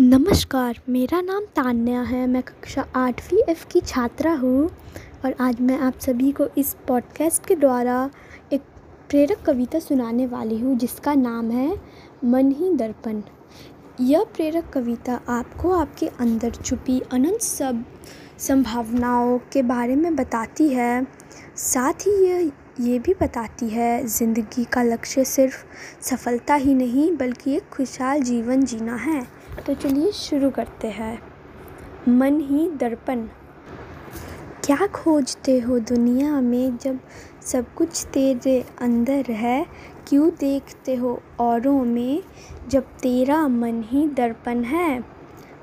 नमस्कार, मेरा नाम तान्या है। मैं कक्षा आठवीं एफ़ की छात्रा हूँ और आज मैं आप सभी को इस पॉडकास्ट के द्वारा एक प्रेरक कविता सुनाने वाली हूँ, जिसका नाम है मन ही दर्पण। यह प्रेरक कविता आपको आपके अंदर छुपी अनंत सब संभावनाओं के बारे में बताती है। साथ ही यह, ये भी बताती है, ज़िंदगी का लक्ष्य सिर्फ़ सफलता ही नहीं, बल्कि एक खुशहाल जीवन जीना है। तो चलिए शुरू करते हैं। मन ही दर्पण। क्या खोजते हो दुनिया में जब सब कुछ तेरे अंदर है? क्यों देखते हो औरों में जब तेरा मन ही दर्पण है?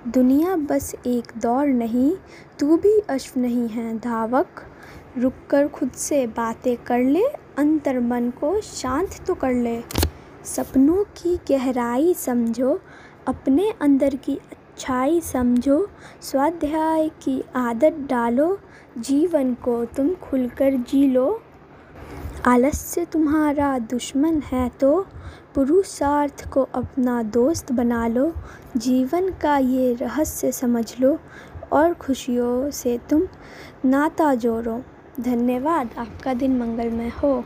दुनिया बस एक दौड़ नहीं, तू भी अश्व नहीं है धावक। रुक कर खुद से बातें कर ले, अंतर मन को शांत तो कर ले। सपनों की गहराई समझो अपने अंदर की अच्छाई समझो, स्वाध्याय की आदत डालो, जीवन को तुम खुलकर जी लो। आलस्य तुम्हारा दुश्मन है तो पुरुषार्थ को अपना दोस्त बना लो। जीवन का ये रहस्य समझ लो और खुशियों से तुम नाता जोड़ो। धन्यवाद, आपका दिन मंगलमय हो।